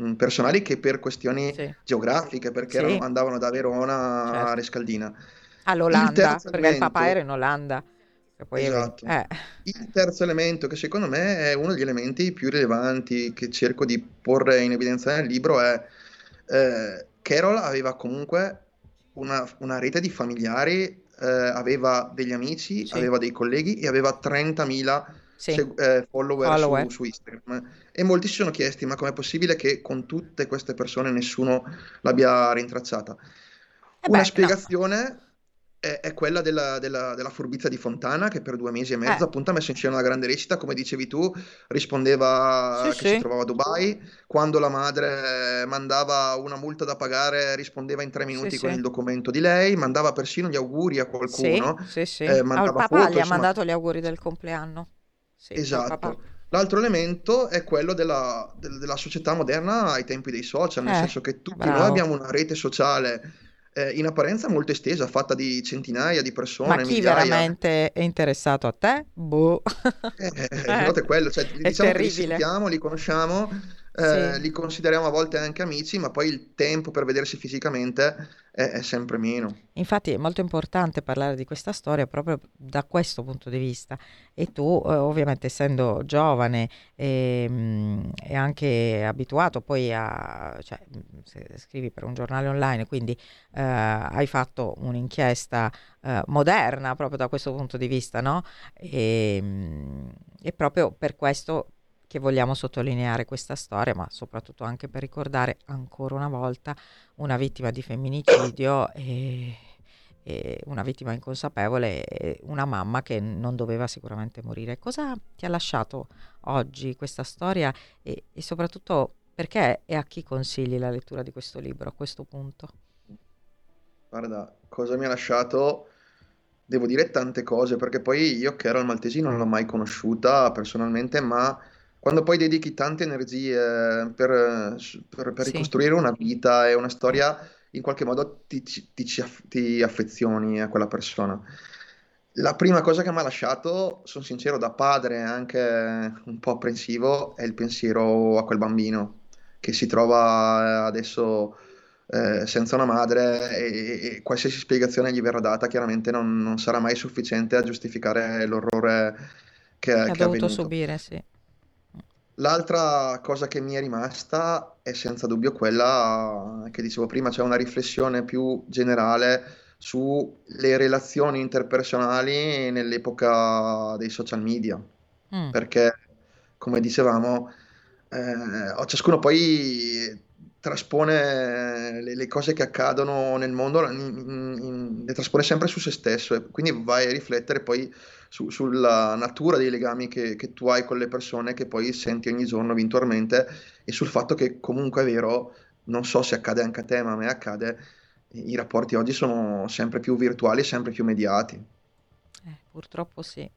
Mm, personali che per questioni sì. geografiche, perché sì. erano, andavano da Verona certo. a Rescaldina. All'Olanda, il perché il papà era in Olanda. Esatto. Eh. Il terzo elemento, che secondo me è uno degli elementi più rilevanti che cerco di porre in evidenza nel libro, è eh, Carol aveva comunque una, una, rete di familiari, eh, aveva degli amici, sì. aveva dei colleghi e aveva 30.000 sì. segu- eh, follower, follower. Su, su, Instagram. E molti si sono chiesti: ma com'è possibile che con tutte queste persone nessuno l'abbia rintracciata? Eh Una beh, spiegazione. No. È, è, quella della, della, della, furbizia di Fontana che per due mesi e mezzo eh. appunto ha messo in scena una grande recita, come dicevi tu, rispondeva sì, che sì. si trovava a Dubai, quando la madre mandava una multa da pagare rispondeva in tre minuti sì, con il documento di lei, mandava persino gli auguri a qualcuno. Sì, sì. Eh, Al papà foto, gli ha mandato gli auguri del compleanno. Esatto. L'altro elemento è quello della, della, società moderna ai tempi dei social, nel eh, senso che tutti bravo. noi abbiamo una rete sociale eh, in apparenza molto estesa, fatta di centinaia di persone. Ma chi migliaia. veramente è interessato a te? Boh. Eh, eh, è quello, cioè, diciamo che li sentiamo, li conosciamo, eh, sì. li consideriamo a volte anche amici, ma poi il tempo per vedersi fisicamente è, è, sempre meno. Infatti è molto importante parlare di questa storia proprio da questo punto di vista e tu eh, ovviamente essendo giovane e, ehm, e, anche abituato poi a, cioè, scrivi per un giornale online, quindi eh, hai fatto un'inchiesta eh, moderna proprio da questo punto di vista, no? E, ehm, e proprio per questo che vogliamo sottolineare questa storia, ma soprattutto anche per ricordare ancora una volta una vittima di femminicidio e, e una vittima inconsapevole e una mamma che non doveva sicuramente morire. Cosa ti ha lasciato oggi questa storia e, e soprattutto perché e a chi consigli la lettura di questo libro a questo punto? Guarda, cosa mi ha lasciato? Devo dire tante cose perché poi io Carol Maltesi non l'ho mai conosciuta personalmente, ma quando poi dedichi tante energie per, per, per sì. ricostruire una vita e una storia, in qualche modo ti, ti, ti, affezioni a quella persona. La prima cosa che mi ha lasciato, sono sincero, da padre anche un po' apprensivo, è il pensiero a quel bambino che si trova adesso eh, senza una madre e, e, qualsiasi spiegazione gli verrà data chiaramente non, non sarà mai sufficiente a giustificare l'orrore che, che, che ha dovuto subire, sì. L'altra cosa che mi è rimasta è senza dubbio quella che dicevo prima, cioè una riflessione più generale sulle relazioni interpersonali nell'epoca dei social media, mm. perché come dicevamo, eh, ciascuno poi traspone le, le, cose che accadono nel mondo, in, in, le traspone sempre su se stesso e quindi vai a riflettere poi su, sulla natura dei legami che, che, tu hai con le persone che poi senti ogni giorno eventualmente e sul fatto che comunque è vero, non so se accade anche a te, ma a me accade, i rapporti oggi sono sempre più virtuali e sempre più mediati. Eh, purtroppo sì.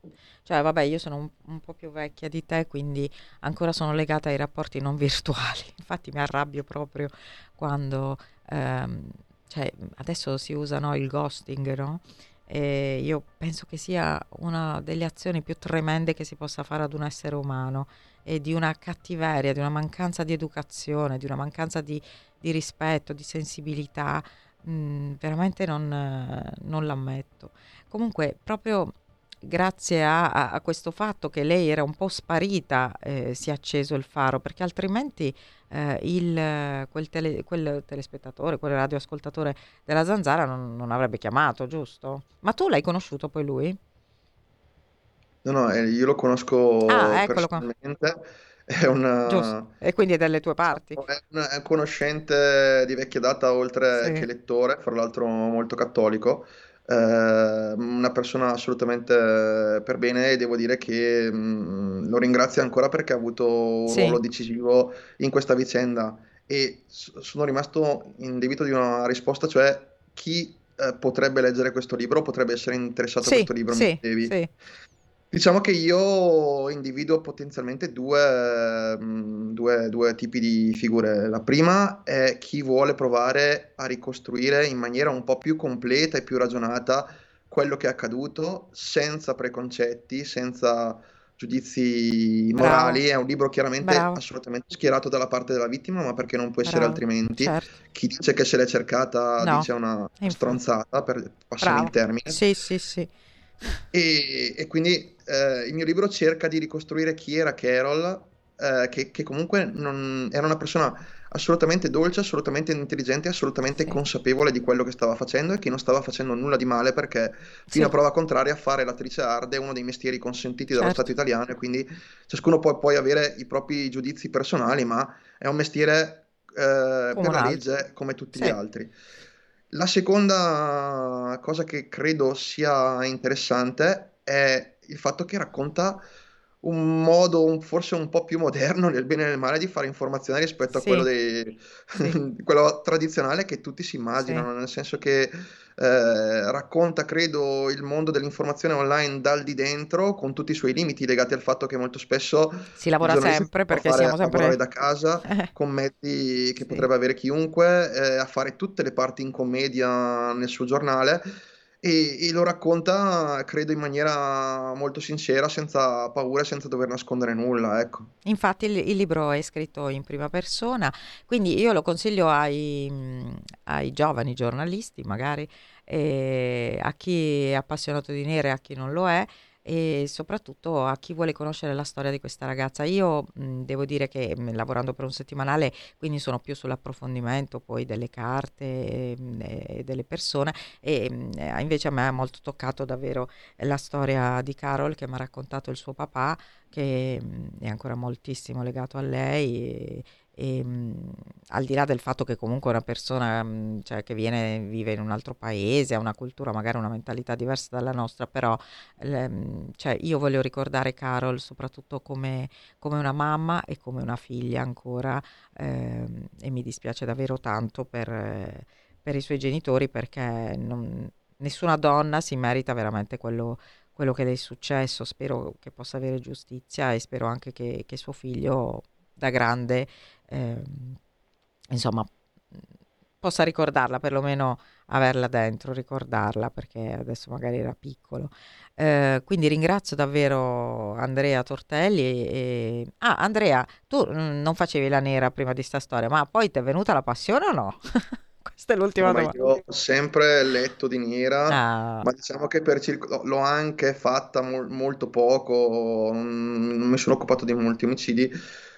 Cioè, vabbè, io sono un, un, po' più vecchia di te, quindi ancora sono legata ai rapporti non virtuali. Infatti mi arrabbio proprio quando... Ehm, cioè, adesso si usa no, il ghosting, no? E io penso che sia una delle azioni più tremende che si possa fare ad un essere umano e di una cattiveria, di una mancanza di educazione, di una mancanza di, di rispetto, di sensibilità. Mm, veramente non, non l'ammetto. Comunque, proprio grazie a, a, a, questo fatto che lei era un po' sparita, eh, si è acceso il faro, perché altrimenti eh, il, quel, tele, quel, telespettatore, quel radioascoltatore della Zanzara non, non, avrebbe chiamato, giusto? Ma tu l'hai conosciuto poi lui? No, no, eh, io lo conosco ah, personalmente. È una... E quindi è delle tue parti? È, un conoscente di vecchia data, oltre sì. che lettore, fra l'altro molto cattolico eh, una persona assolutamente per bene e devo dire che mh, mm, lo ringrazio ancora perché ha avuto un sì. ruolo decisivo in questa vicenda e s- sono rimasto in debito di una risposta, cioè chi eh, potrebbe leggere questo libro, potrebbe essere interessato sì, a questo libro, sì, mi sì. Diciamo che io individuo potenzialmente due, mm, due, due, tipi di figure. La prima è chi vuole provare a ricostruire in maniera un po' più completa e più ragionata quello che è accaduto, senza preconcetti, senza giudizi morali. Bravo. È un libro chiaramente Bravo. assolutamente schierato dalla parte della vittima, ma perché non può essere Bravo. altrimenti. Certo. Chi dice che se l'è cercata no. dice una stronzata, per passare il termine. Sì, sì, sì. E, e quindi eh, il mio libro cerca di ricostruire chi era Carol, eh, che, che, comunque non, era una persona assolutamente dolce, assolutamente intelligente, assolutamente sì. consapevole di quello che stava facendo e che non stava facendo nulla di male perché fino sì. a prova contraria fare l'attrice hard è uno dei mestieri consentiti dallo certo. Stato italiano e quindi ciascuno può poi avere i propri giudizi personali, ma è un mestiere eh, per la legge come tutti sì. gli altri. La seconda cosa che credo sia interessante è il fatto che racconta un modo un, forse un po' più moderno nel bene e nel male di fare informazione rispetto a sì. quello, dei, sì. quello tradizionale che tutti si immaginano, sì. nel senso che eh, racconta, credo, il mondo dell'informazione online dal di dentro, con tutti i suoi limiti legati al fatto che molto spesso si lavora sempre perché siamo sempre da casa con mezzi che potrebbe avere chiunque, eh, a fare tutte le parti in commedia nel suo giornale e, e, lo racconta, credo, in maniera molto sincera, senza paura, senza dover nascondere nulla. Ecco. Infatti il, il libro è scritto in prima persona, quindi io lo consiglio ai, ai giovani giornalisti, magari, a chi è appassionato di nere e a chi non lo è e soprattutto a chi vuole conoscere la storia di questa ragazza. Io mh, devo dire che mh, lavorando per un settimanale, quindi sono più sull'approfondimento poi delle carte mh, e delle persone e invece a me ha molto toccato davvero la storia di Carol che mi ha raccontato il suo papà che è ancora moltissimo legato a lei. E, e, mh, al di là del fatto che comunque una persona mh, cioè, che viene, vive in un altro paese, ha una cultura, magari una mentalità diversa dalla nostra, però le, cioè, io voglio ricordare Carol soprattutto come, come, una mamma e come una figlia ancora eh, e mi dispiace davvero tanto per, per i suoi genitori perché non, nessuna donna si merita veramente quello, quello che le è successo. Spero che possa avere giustizia e spero anche che, che suo figlio da grande eh, insomma, possa ricordarla, perlomeno averla dentro, ricordarla perché adesso magari era piccolo. Eh, quindi ringrazio davvero Andrea Tortelli. E... Ah, Andrea, tu mm, non facevi la nera prima di sta storia, ma poi ti è venuta la passione o no? Questa è l'ultima no, domanda. Io ho sempre letto di nera, ah. ma diciamo che per circo... l'ho anche fatta mo- molto poco, non mi sono occupato di molti omicidi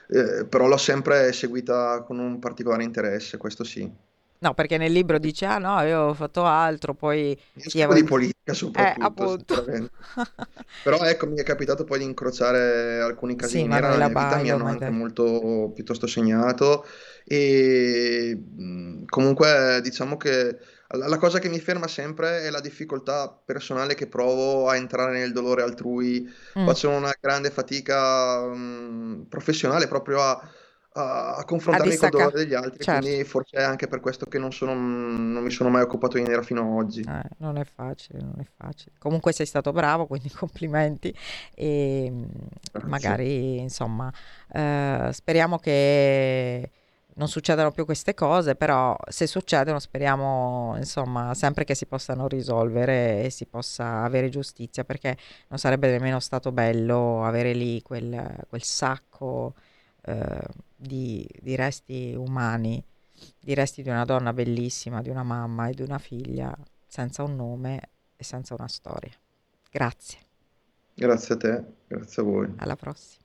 eh, però l'ho sempre seguita con un particolare interesse, questo sì. No, perché nel libro dice, ah no, io ho fatto altro, poi... Sì, avevo... di politica soprattutto, eh, Però ecco, mi è capitato poi di incrociare alcuni casi sì, nera nella mia vita, mi hanno anche molto piuttosto segnato. E comunque diciamo che la cosa che mi ferma sempre è la difficoltà personale che provo a entrare nel dolore altrui. Mm. Faccio una grande fatica mh, professionale proprio a, a, a confrontarmi con il dolore degli altri, certo. quindi forse è anche per questo che non, sono, non mi sono mai occupato di nera fino ad oggi. Eh, non è facile, non è facile. Comunque sei stato bravo, quindi complimenti e Grazie. magari insomma eh, speriamo che non succedano più queste cose, però se succedono speriamo insomma sempre che si possano risolvere e si possa avere giustizia, perché non sarebbe nemmeno stato bello avere lì quel, quel sacco eh, di, di resti umani, di resti di una donna bellissima, di una mamma e di una figlia, senza un nome e senza una storia. Grazie. Grazie a te, grazie a voi. Alla prossima.